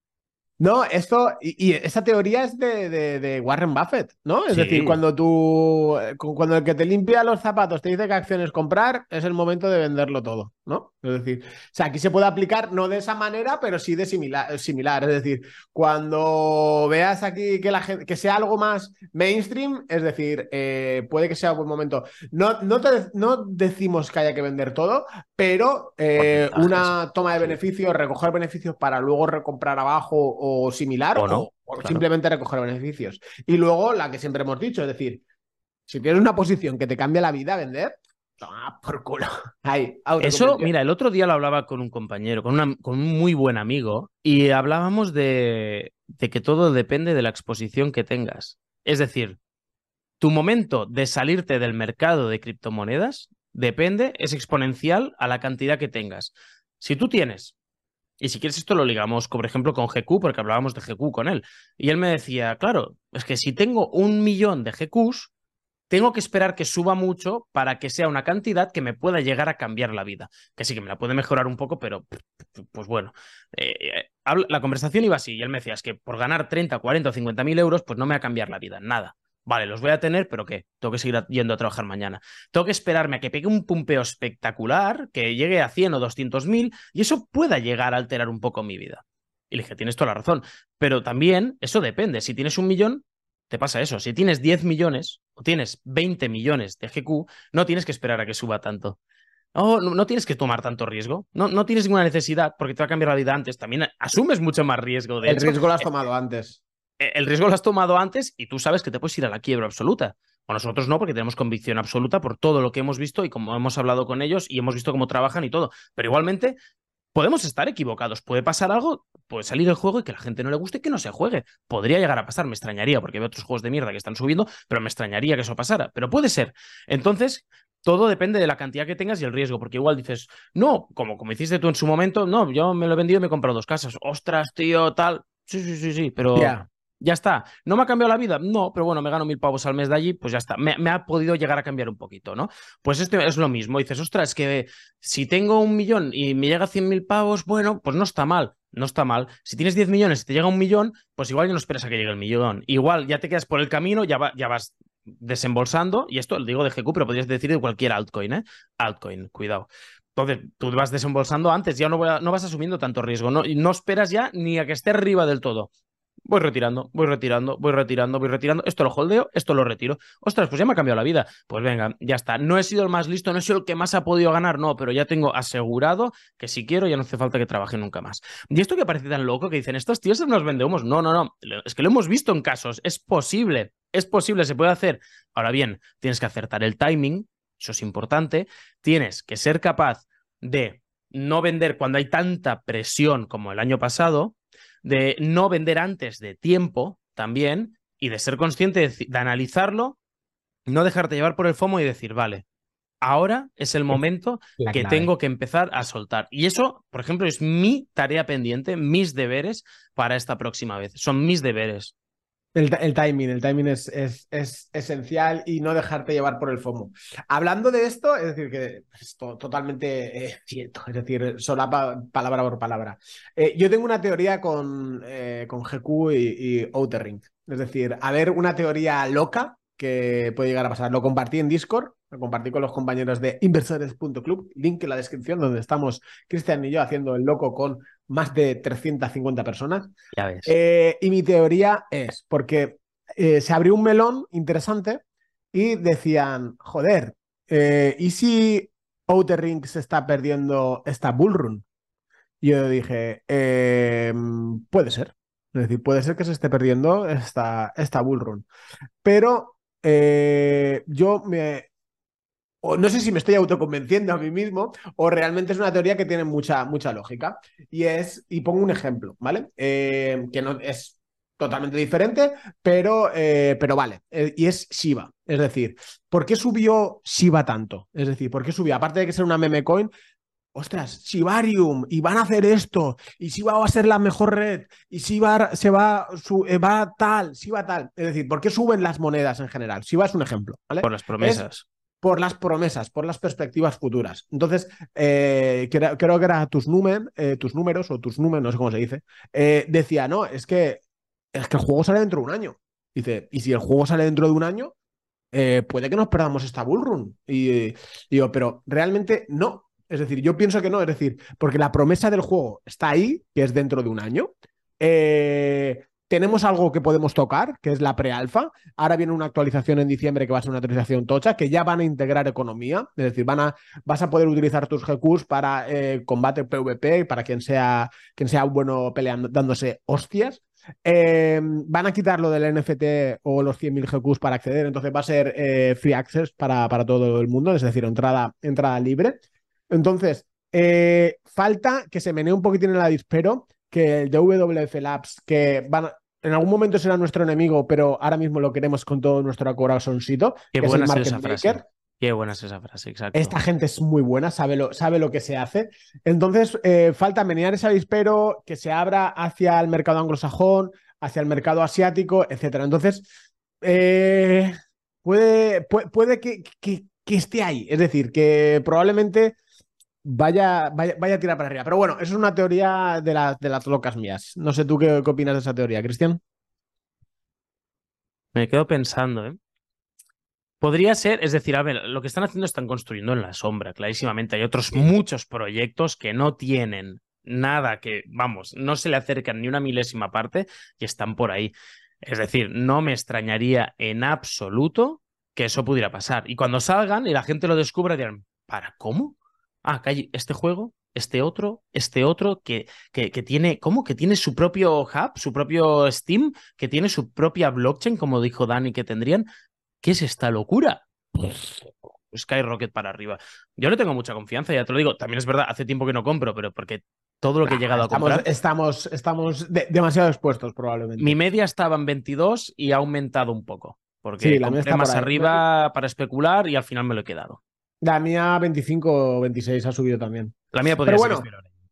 Speaker 2: No, esto, y, esa teoría es de, Warren Buffett, ¿no? Es decir, cuando tú, cuando el que te limpia los zapatos te dice qué acciones comprar, es el momento de venderlo todo, ¿no? Es decir, o sea, aquí se puede aplicar no de esa manera, pero sí de similar. similar. Es decir, cuando veas aquí que, la gente, que sea algo más mainstream, es decir, eh, puede que sea un buen momento. No, no, no decimos que haya que vender todo, pero eh, una toma de beneficios, recoger beneficios para luego recomprar abajo o similar, o, simplemente recoger beneficios. Y luego la que siempre hemos dicho, es decir, si tienes una posición que te cambia la vida, vender, toma por culo.
Speaker 1: Eso, mira, el otro día lo hablaba con un compañero, con, con un muy buen amigo, y hablábamos de, de que todo depende de la exposición que tengas. Es decir, tu momento de salirte del mercado de criptomonedas depende, es exponencial a la cantidad que tengas. Si tú tienes y si quieres esto lo ligamos, por ejemplo, con GQ, porque hablábamos de GQ con él. Y él me decía, claro, es que si tengo un millón de GQs, tengo que esperar que suba mucho para que sea una cantidad que me pueda llegar a cambiar la vida. Que sí que me la puede mejorar un poco, pero pues bueno. Eh, eh, la conversación iba así y él me decía, es que por ganar 30, 40 o 50 mil euros, pues no me va a cambiar la vida, nada. Vale, los voy a tener, pero ¿qué? Tengo que seguir yendo a trabajar mañana. Tengo que esperarme a que pegue un pumpeo espectacular, que llegue a 100 o 200 mil, y eso pueda llegar a alterar un poco mi vida. Y le dije, tienes toda la razón. Pero también eso depende. Si tienes un millón, te pasa eso. Si tienes 10 millones o tienes 20 millones de GQ, no tienes que esperar a que suba tanto. no, no, tienes que tomar tanto riesgo. No, no tienes ninguna necesidad porque te va a cambiar la vida antes. También asumes mucho más riesgo. De
Speaker 2: El riesgo lo has tomado antes.
Speaker 1: Eh, el riesgo lo has tomado antes y tú sabes que te puedes ir a la quiebra absoluta. O nosotros no, porque tenemos convicción absoluta por todo lo que hemos visto y como hemos hablado con ellos y hemos visto cómo trabajan y todo. Pero igualmente podemos estar equivocados. Puede pasar algo, puede salir el juego y que la gente no le guste y que no se juegue. Podría llegar a pasar, me extrañaría, porque hay otros juegos de mierda que están subiendo, pero me extrañaría que eso pasara. Pero puede ser. Entonces, todo depende de la cantidad que tengas y el riesgo, porque igual dices, no, como, como hiciste tú en su momento, no, yo me lo he vendido y me he comprado dos casas. Ostras, tío, tal. Sí, sí, sí, sí, pero ya está. ¿No me ha cambiado la vida? No, pero bueno, me gano mil pavos al mes de allí, pues ya está. Me, ha podido llegar a cambiar un poquito, ¿no? Pues esto es lo mismo. Dices, ostras, es que si tengo un millón y me llega cien mil pavos, bueno, pues no está mal. No está mal. Si tienes 10 millones y te llega un millón, pues igual ya no esperas a que llegue el millón. Igual ya te quedas por el camino, ya, ya vas desembolsando, y esto lo digo de GQ, pero podrías decir de cualquier altcoin, ¿eh? Altcoin, cuidado. Entonces, tú vas desembolsando antes, ya no, no vas asumiendo tanto riesgo, no, no esperas ya ni a que esté arriba del todo. Voy retirando, voy retirando, voy retirando, voy retirando. Esto lo holdeo, esto lo retiro. Ostras, pues ya me ha cambiado la vida. Pues venga, ya está. No he sido el más listo, no he sido el que más ha podido ganar, no, pero ya tengo asegurado que si quiero ya no hace falta que trabaje nunca más. Y esto que parece tan loco que dicen, estos tíos nos vendemos. No, no, no. Es que lo hemos visto en casos. Es posible, es posible, se puede hacer. Ahora bien, tienes que acertar el timing, eso es importante. Tienes que ser capaz de no vender cuando hay tanta presión como el año pasado de no vender antes de tiempo también y de ser consciente de, analizarlo, no dejarte llevar por el FOMO y decir, vale, ahora es el momento que tengo que empezar a soltar. Y eso, por ejemplo, es mi tarea pendiente, mis deberes para esta próxima vez. Son mis deberes.
Speaker 2: El, timing, el timing es, es, esencial y no dejarte llevar por el FOMO. Hablando de esto, es decir, que es totalmente eh, cierto, es decir, solapa palabra por palabra. Eh, yo tengo una teoría con, eh, con GQ y, y Outer Ring. Es decir, a ver una teoría loca que puede llegar a pasar. Lo compartí en Discord, lo compartí con los compañeros de inversores.club, link en la descripción donde estamos Cristian y yo haciendo el loco con más de 350 personas.
Speaker 1: Ya ves.
Speaker 2: Eh, y mi teoría es, porque eh, se abrió un melón interesante y decían, joder, eh, ¿y si Outer Ring se está perdiendo esta bullrun? Y yo dije, puede ser. Es decir, puede ser que se esté perdiendo esta, esta bullrun. Pero yo me... O no sé si me estoy autoconvenciendo a mí mismo o realmente es una teoría que tiene mucha, mucha lógica. Y es, y pongo un ejemplo, ¿vale? Eh, que no es totalmente diferente, pero, eh, pero vale. y es Shiba. Es decir, ¿por qué subió Shiba tanto? Es decir, ¿por qué subió? Aparte de que ser una meme coin, ostras, Shibarium, y van a hacer esto, y Shiba va a ser la mejor red, y Shiba se va, su, eh, va tal, Shiba tal. Es decir, ¿por qué suben las monedas en general? Shiba es un ejemplo, ¿vale?
Speaker 1: Por las promesas.
Speaker 2: Por las promesas, por las perspectivas futuras. Entonces, eh, creo, que era tus, eh, tus números o tus números, no sé cómo se dice, eh, decía, no, es que, es que el juego sale dentro de un año. Dice, y si el juego sale dentro de un año, puede que nos perdamos esta bullrun. Y digo, pero realmente no. Es decir, yo pienso que no, es decir, porque la promesa del juego está ahí, que es dentro de un año. Eh, tenemos algo que podemos tocar, que es la pre-alfa. Ahora viene una actualización en diciembre que va a ser una actualización tocha, que ya van a integrar economía. Es decir, van a, vas a poder utilizar tus GQs para eh, combate PvP, para quien sea, quien sea bueno peleando, dándose hostias. Eh, van a quitar lo del NFT o los 100.000 GQs para acceder, entonces va a ser eh, free access para, para, todo el mundo, es decir, entrada, entrada libre. Entonces, falta que se menee un poquitín el dispero que el WWF Labs, que van, en algún momento será nuestro enemigo, pero ahora mismo lo queremos con todo nuestro corazoncito.
Speaker 1: Qué buena es, esa frase. Qué buena es esa frase, exacto.
Speaker 2: Esta gente es muy buena, sabe lo, sabe lo que se hace. Entonces, eh, falta menear ese avispero que se abra hacia el mercado anglosajón, hacia el mercado asiático, etcétera. Entonces, eh, puede, puede, que, que, esté ahí. Es decir, que probablemente vaya, vaya, a tirar para arriba. Pero bueno, eso es una teoría de, de las locas mías. No sé tú qué, opinas de esa teoría, Cristian.
Speaker 1: Me quedo pensando, ¿eh? Podría ser, es decir, a ver, lo que están haciendo están construyendo en la sombra, clarísimamente. Hay otros muchos proyectos que no tienen nada que, vamos, no se le acercan ni una milésima parte y están por ahí. Es decir, no me extrañaría en absoluto que eso pudiera pasar. Y cuando salgan y la gente lo descubra, dirán, ¿para cómo? Ah, este juego, este otro, este otro, que, que, que, tiene, ¿cómo? Que tiene su propio hub, su propio Steam, que tiene su propia blockchain, como dijo Dani que tendrían. ¿Qué es esta locura? Skyrocket para arriba. Yo no tengo mucha confianza, ya te lo digo. También es verdad, hace tiempo que no compro, pero porque todo lo que he llegado a comprar.
Speaker 2: Estamos, estamos demasiado expuestos, probablemente.
Speaker 1: Mi media estaba en 22 y ha aumentado un poco. Porque sí, la compré más arriba para especular y al final me lo he quedado.
Speaker 2: La mía 25 o 26 ha subido también.
Speaker 1: La mía podría
Speaker 2: Pero bueno,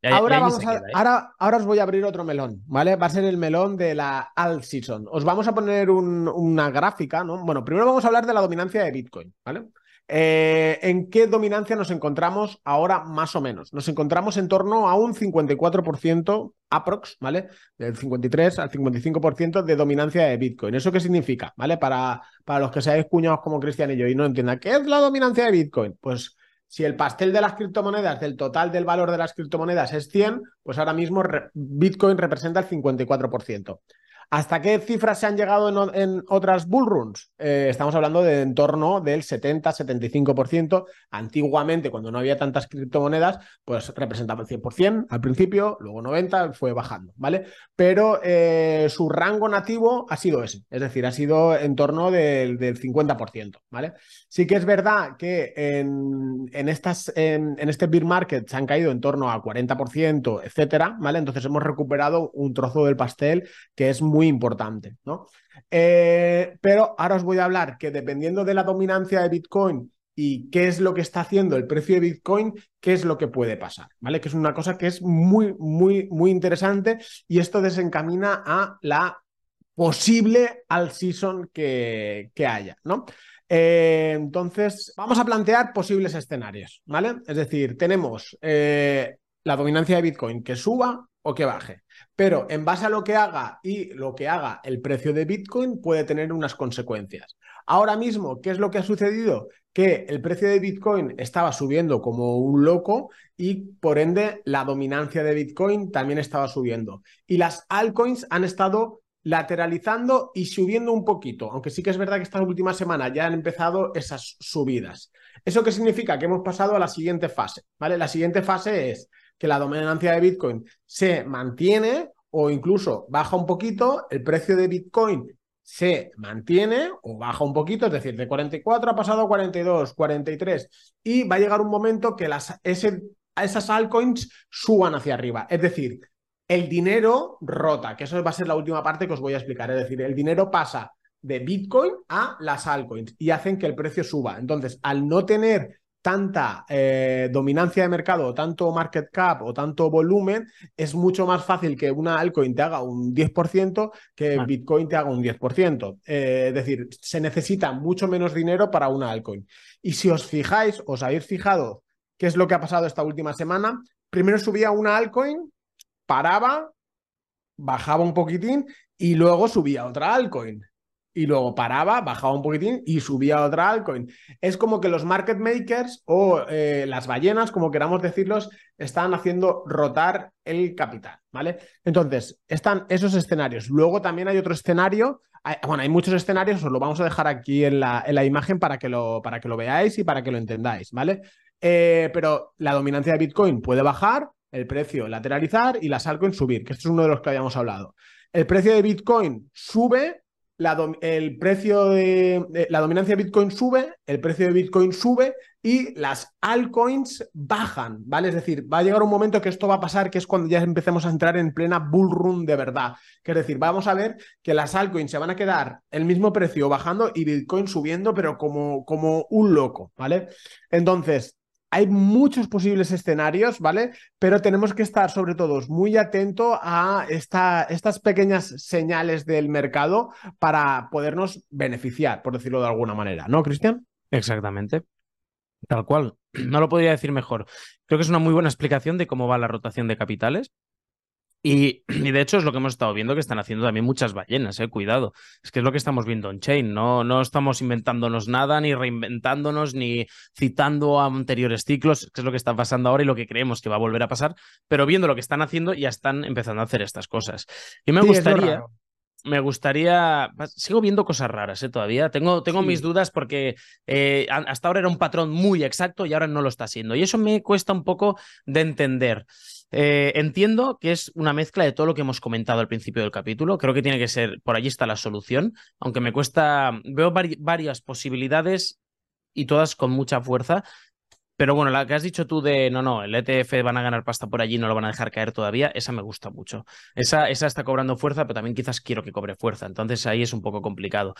Speaker 2: ahora, vamos a, ¿eh? ahora, ahora, os voy a abrir otro melón, ¿vale? Va a ser el melón de la alt season. Os vamos a poner una gráfica, ¿no? Bueno, primero vamos a hablar de la dominancia de Bitcoin, ¿vale? Eh, ¿En qué dominancia nos encontramos ahora más o menos? Nos encontramos en torno a un 54% aprox, ¿vale? Del 53 al 55% de dominancia de Bitcoin. ¿Eso qué significa? ¿Vale? Para, para los que seáis cuñados como Cristian y yo y no entiendan, ¿qué es la dominancia de Bitcoin? Pues si el pastel de las criptomonedas, del total del valor de las criptomonedas es 100, pues ahora mismo Bitcoin representa el 54%. ¿Hasta qué cifras se han llegado en, otras bullruns? Eh, estamos hablando de en torno del 70-75%. Antiguamente, cuando no había tantas criptomonedas, pues representaba el 100% al principio, luego 90%, fue bajando, ¿vale? Pero eh, su rango nativo ha sido ese, es decir, ha sido en torno del, 50%, ¿vale? Sí que es verdad que en, estas, en, en este bear market se han caído en torno a 40%, etcétera, ¿vale? Entonces hemos recuperado un trozo del pastel que es muy muy importante, ¿no? Eh, pero ahora os voy a hablar que dependiendo de la dominancia de Bitcoin y qué es lo que está haciendo el precio de Bitcoin, qué es lo que puede pasar, ¿vale? Que es una cosa que es muy, muy, muy interesante y esto desencamina a la posible al season que, que haya, ¿no? Eh, entonces, vamos a plantear posibles escenarios, ¿vale? Es decir, tenemos eh, la dominancia de Bitcoin que suba o que baje. Pero en base a lo que haga y lo que haga el precio de Bitcoin puede tener unas consecuencias. Ahora mismo, ¿qué es lo que ha sucedido? Que el precio de Bitcoin estaba subiendo como un loco y por ende la dominancia de Bitcoin también estaba subiendo. Y las altcoins han estado lateralizando y subiendo un poquito, aunque sí que es verdad que estas últimas semanas ya han empezado esas subidas. ¿Eso qué significa? Que hemos pasado a la siguiente fase, ¿vale? La siguiente fase es que la dominancia de Bitcoin se mantiene o incluso baja un poquito, el precio de Bitcoin se mantiene o baja un poquito, es decir, de 44 ha pasado a 42, 43 y va a llegar un momento que las, ese, esas altcoins suban hacia arriba. Es decir, el dinero rota, que eso va a ser la última parte que os voy a explicar. Es decir, el dinero pasa de Bitcoin a las altcoins y hacen que el precio suba. Entonces, al no tener tanta eh, dominancia de mercado, tanto market cap o tanto volumen, es mucho más fácil que una altcoin te haga un 10% que
Speaker 1: Ah.
Speaker 2: Bitcoin te haga un 10%. Eh, es decir, se necesita mucho menos dinero para una altcoin. Y si os fijáis, os habéis fijado qué es lo que ha pasado esta última semana, primero subía una altcoin, paraba, bajaba un poquitín y luego subía otra altcoin. Y luego paraba, bajaba un poquitín y subía otra altcoin. Es como que los market makers o eh, las ballenas, como queramos decirlos, están haciendo rotar el capital, ¿vale? Entonces, están esos escenarios. Luego también hay otro escenario. Hay- bueno, hay muchos escenarios, os lo vamos a dejar aquí en la, en la imagen para que, lo, para que lo veáis y para que lo entendáis, ¿vale? Eh, pero la dominancia de Bitcoin puede bajar, el precio lateralizar y las altcoins subir, que esto es uno de los que habíamos hablado. El precio de Bitcoin sube, la el precio de, de- la dominancia de Bitcoin sube, el precio de Bitcoin sube y las altcoins bajan, ¿vale? Es decir, va a llegar un momento que esto va a pasar, que es cuando ya empecemos a entrar en plena bull run de verdad. Que es decir, vamos a ver que las altcoins se van a quedar el mismo precio bajando y Bitcoin subiendo, pero como, como un loco, ¿vale? Entonces, hay muchos posibles escenarios, ¿vale? Pero tenemos que estar, sobre todo, muy atento a esta, estas pequeñas señales del mercado para podernos beneficiar, por decirlo de alguna manera, ¿no, Cristian?
Speaker 1: Exactamente. Tal cual. No lo podría decir mejor. Creo que es una muy buena explicación de cómo va la rotación de capitales. Y, y de hecho es lo que hemos estado viendo que están haciendo también muchas ballenas, eh, cuidado. Es que es lo que estamos viendo en Chain, no, no estamos inventándonos nada, ni reinventándonos, ni citando a anteriores ciclos, que es lo que está pasando ahora y lo que creemos que va a volver a pasar, pero viendo lo que están haciendo ya están empezando a hacer estas cosas. Y me
Speaker 2: Sí,
Speaker 1: gustaría, me gustaría. Sigo viendo cosas raras, ¿eh? Todavía. Tengo, tengo
Speaker 2: Sí.
Speaker 1: mis dudas porque eh, hasta ahora era un patrón muy exacto y ahora no lo está siendo. Y eso me cuesta un poco de entender. Eh, entiendo que es una mezcla de todo lo que hemos comentado al principio del capítulo. Creo que tiene que ser, por allí está la solución, aunque me cuesta, veo vari- varias posibilidades y todas con mucha fuerza. Pero bueno, la que has dicho tú de no, no, el ETF van a ganar pasta por allí, no lo van a dejar caer todavía, esa me gusta mucho. Esa, esa está cobrando fuerza, pero también quizás quiero que cobre fuerza. Entonces ahí es un poco complicado.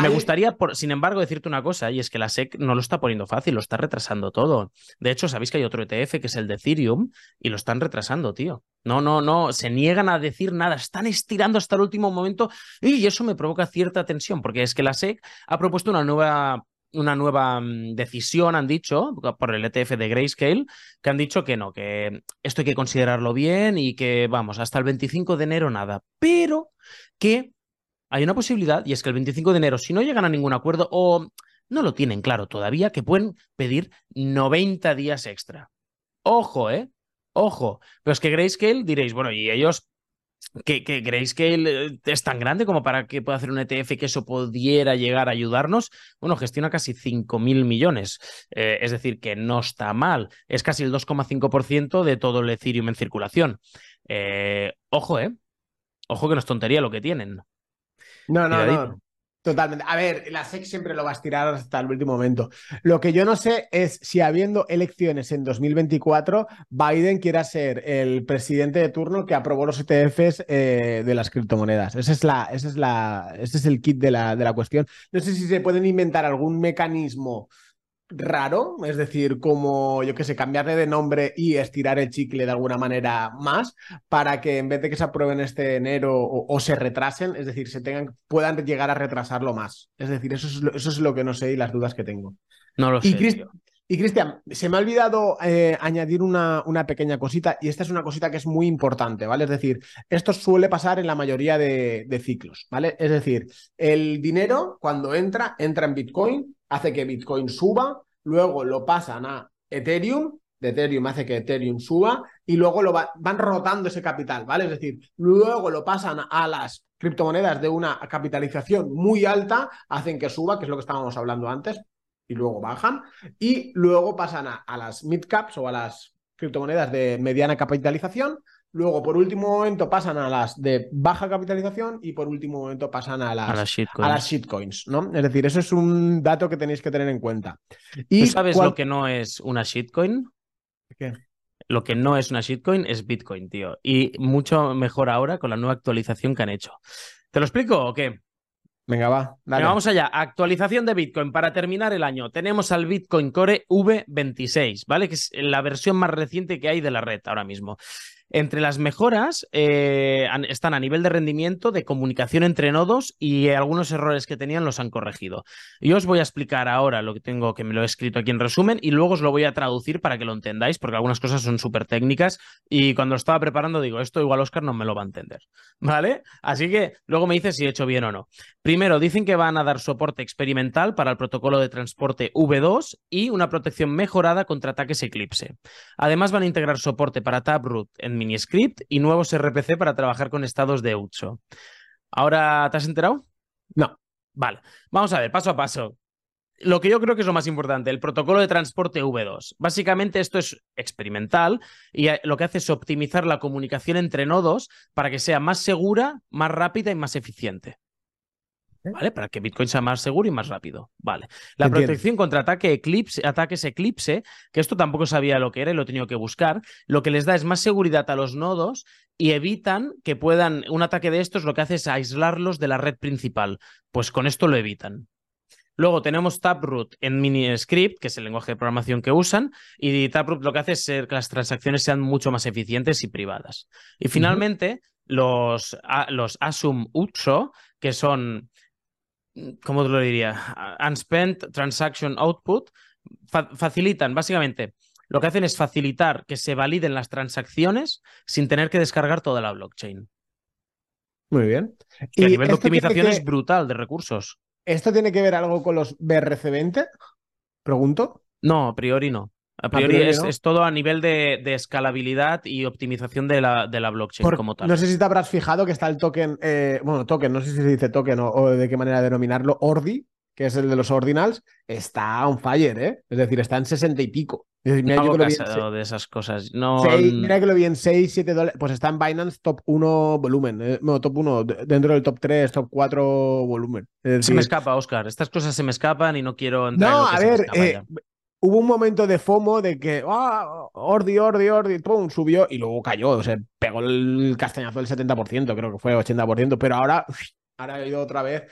Speaker 1: Me
Speaker 2: Ahí-
Speaker 1: gustaría, por, sin embargo, decirte una cosa, y es que la SEC no lo está poniendo fácil, lo está retrasando todo. De hecho, sabéis que hay otro ETF que es el de Ethereum y lo están retrasando, tío. No, no, no, se niegan a decir nada, están estirando hasta el último momento y eso me provoca cierta tensión, porque es que la SEC ha propuesto una nueva una nueva mm, decisión, han dicho, por el ETF de Grayscale, que han dicho que no, que esto hay que considerarlo bien y que, vamos, hasta el 25 de enero nada, pero que hay una posibilidad y es que el 25 de enero, si no llegan a ningún acuerdo o no lo tienen claro todavía, que pueden pedir 90 días extra. Ojo, ¿eh? Ojo. Pero es que Grayscale diréis, bueno, y ellos que, que Grayscale eh, es tan grande como para que pueda hacer un ETF que eso pudiera llegar a ayudarnos. Bueno, gestiona casi 5.000 millones. Eh, es decir, que no está mal. Es casi el 2,5% de todo el Ethereum en circulación. Eh, ojo, ¿eh? Ojo que no es tontería lo que tienen.
Speaker 2: No, no, no. Totalmente. A ver, la SEC siempre lo va a estirar hasta el último momento. Lo que yo no sé es si habiendo elecciones en 2024, Biden quiera ser el presidente de turno que aprobó los ETFs eh, de las criptomonedas. Ese es, la, ese es, la, ese es el kit de la, de la cuestión. No sé si se pueden inventar algún mecanismo raro, es decir, como, yo qué sé, cambiarle de nombre y estirar el chicle de alguna manera más para que en vez de que se aprueben este enero o, o se retrasen, es decir, se tengan, puedan llegar a retrasarlo más. Es decir, eso es lo, eso es lo que no sé y las dudas que tengo.
Speaker 1: No lo
Speaker 2: Y,
Speaker 1: sé.
Speaker 2: Y Cristian, se me ha olvidado eh, añadir una, una pequeña cosita y esta es una cosita que es muy importante, ¿vale? Es decir, esto suele pasar en la mayoría de, de ciclos, ¿vale? Es decir, el dinero cuando entra, entra en Bitcoin, hace que Bitcoin suba, luego lo pasan a Ethereum, de Ethereum hace que Ethereum suba y luego lo va- van rotando ese capital, ¿vale? Es decir, luego lo pasan a las criptomonedas de una capitalización muy alta, hacen que suba, que es lo que estábamos hablando antes, y luego bajan, y luego pasan a, a las mid caps o a las criptomonedas de mediana capitalización, luego por último momento pasan a las de baja capitalización y por último momento pasan a las,
Speaker 1: A las shitcoins.
Speaker 2: a las shitcoins, ¿no? Es decir, eso es un dato que tenéis que tener en cuenta.
Speaker 1: ¿Tú sabes lo que no es una shitcoin?
Speaker 2: ¿Qué?
Speaker 1: Lo que no es una shitcoin es Bitcoin, tío. Y mucho mejor ahora con la nueva actualización que han hecho. ¿Te lo explico o qué?
Speaker 2: Venga, va.
Speaker 1: Venga, vamos allá. Actualización de Bitcoin. Para terminar el año, tenemos al Bitcoin Core V26, ¿vale? Que es la versión más reciente que hay de la red ahora mismo. Entre las mejoras eh, están a nivel de rendimiento, de comunicación entre nodos y algunos errores que tenían los han corregido. Yo os voy a explicar ahora lo que tengo, que me lo he escrito aquí en resumen, y luego os lo voy a traducir para que lo entendáis, porque algunas cosas son súper técnicas y cuando estaba preparando digo, esto igual Oscar no me lo va a entender, ¿vale? Así que luego me dice si he hecho bien o no. Primero, dicen que van a dar soporte experimental para el protocolo de transporte V2 y una protección mejorada contra ataques Eclipse. Además, van a integrar soporte para Taproot en miniscript y nuevos RPC para trabajar con estados de UTSO. ¿Ahora te has enterado?
Speaker 2: No.
Speaker 1: Vale, vamos a ver, paso a paso. Lo que yo creo que es lo más importante, el protocolo de transporte V2. Básicamente esto es experimental y lo que hace es optimizar la comunicación entre nodos para que sea más segura, más rápida y más eficiente. ¿Vale? Para que Bitcoin sea más seguro y más rápido. Vale. La protección contra ataque eclipse, ataques eclipse, que esto tampoco sabía lo que era y lo he tenido que buscar, lo que les da es más seguridad a los nodos y evitan que puedan, un ataque de estos lo que hace es aislarlos de la red principal. Pues con esto lo evitan. Luego tenemos Taproot en MiniScript, que es el lenguaje de programación que usan, y Taproot lo que hace es que las transacciones sean mucho más eficientes y privadas. Y finalmente, los, los Asum Utso, que son ¿cómo te lo diría? Unspent Transaction Output, facilitan, básicamente, lo que hacen es facilitar que se validen las transacciones sin tener que descargar toda la blockchain.
Speaker 2: Muy bien.
Speaker 1: y a nivel de optimización es brutal de recursos.
Speaker 2: ¿Esto tiene que ver algo con los BRC20? Pregunto.
Speaker 1: No, a priori no. A priori, es, todo a nivel de, escalabilidad y optimización de la, de la blockchain como tal.
Speaker 2: No sé si te habrás fijado que está el token, eh, bueno, token, no sé si se dice token o, de qué manera denominarlo, Ordi, que es el de los ordinals, está on fire, ¿eh? Es decir, está en 60 y pico.
Speaker 1: mira, yo que lo de esas cosas. No...
Speaker 2: mira que lo vi en 6, 7 dólares. Pues está en Binance top 1 volumen. Eh, no, top 1, dentro del top 3, top 4 volumen.
Speaker 1: Se me escapa, Oscar. Estas cosas se me escapan y no quiero entrar
Speaker 2: No, a ver, eh, hubo un momento de FOMO de que, ah, Ordi, Ordi, Ordi, pum, subió y luego cayó, o sea, pegó el castañazo del 70%, creo que fue 80%, pero ahora, ahora ha ido otra vez.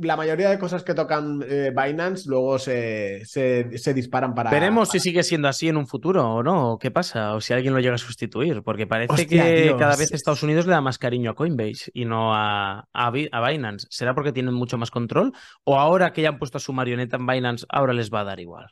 Speaker 2: La mayoría de cosas que tocan eh, Binance luego se, se, disparan para...
Speaker 1: Veremos si sigue siendo así en un futuro o no, qué pasa, o si alguien lo llega a sustituir, porque parece que cada vez Estados Unidos le da más cariño a Coinbase y no a, a, a Binance. ¿Será porque tienen mucho más control? ¿O ahora que ya han puesto a su marioneta en Binance, ahora les va a dar igual?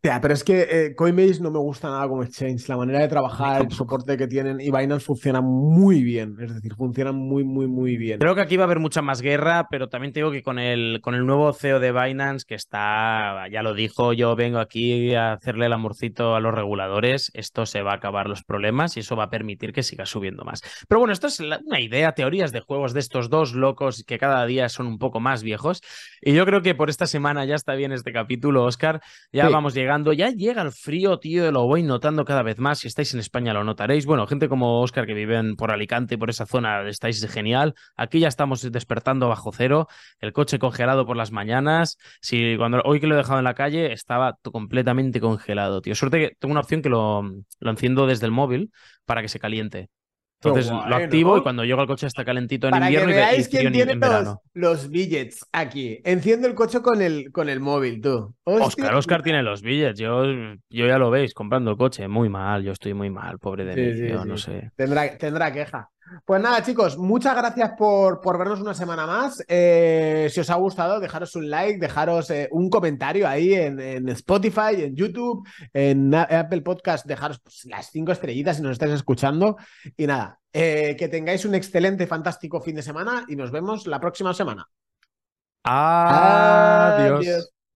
Speaker 2: Pero es que eh, Coinbase no me gusta nada como exchange. La manera de trabajar, el soporte que tienen y Binance funciona muy bien. Es decir, funcionan muy, muy, muy bien.
Speaker 1: Creo que aquí va a haber mucha más guerra, pero también te digo que con el, con el nuevo CEO de Binance, que está, ya lo dijo, yo vengo aquí a hacerle el amorcito a los reguladores, esto se va a acabar los problemas y eso va a permitir que siga subiendo más. Pero bueno, esto es una idea, teorías de juegos de estos dos locos que cada día son un poco más viejos. Y yo creo que por esta semana ya está bien este capítulo, Oscar. Ya vamos llegando ya llega el frío, tío, lo voy notando cada vez más. Si estáis en España lo notaréis. Bueno, gente como Oscar que viven por Alicante, por esa zona, estáis genial. Aquí ya estamos despertando bajo cero, el coche congelado por las mañanas. Si cuando hoy que lo he dejado en la calle estaba completamente congelado, tío. Suerte que tengo una opción que lo, lo enciendo desde el móvil para que se caliente. Entonces lo activo y cuando llego al coche está calentito en invierno
Speaker 2: que veáis
Speaker 1: y,
Speaker 2: quién tiene los, los, billets aquí. Enciendo el coche con el, con el móvil, tú.
Speaker 1: Oscar, Oscar tiene los billets. Yo, yo ya lo veis comprando el coche. Muy mal, yo estoy muy mal, pobre de mí. yo no sé.
Speaker 2: Tendrá, tendrá queja. Pues nada, chicos, muchas gracias por, por vernos una semana más. Eh, si os ha gustado, dejaros un like, dejaros eh, un comentario ahí en, Spotify, en YouTube, en Apple Podcast, dejaros pues, las cinco estrellitas si nos estáis escuchando. Y nada, eh, que tengáis un excelente, fantástico fin de semana y nos vemos la próxima semana.
Speaker 1: Adiós.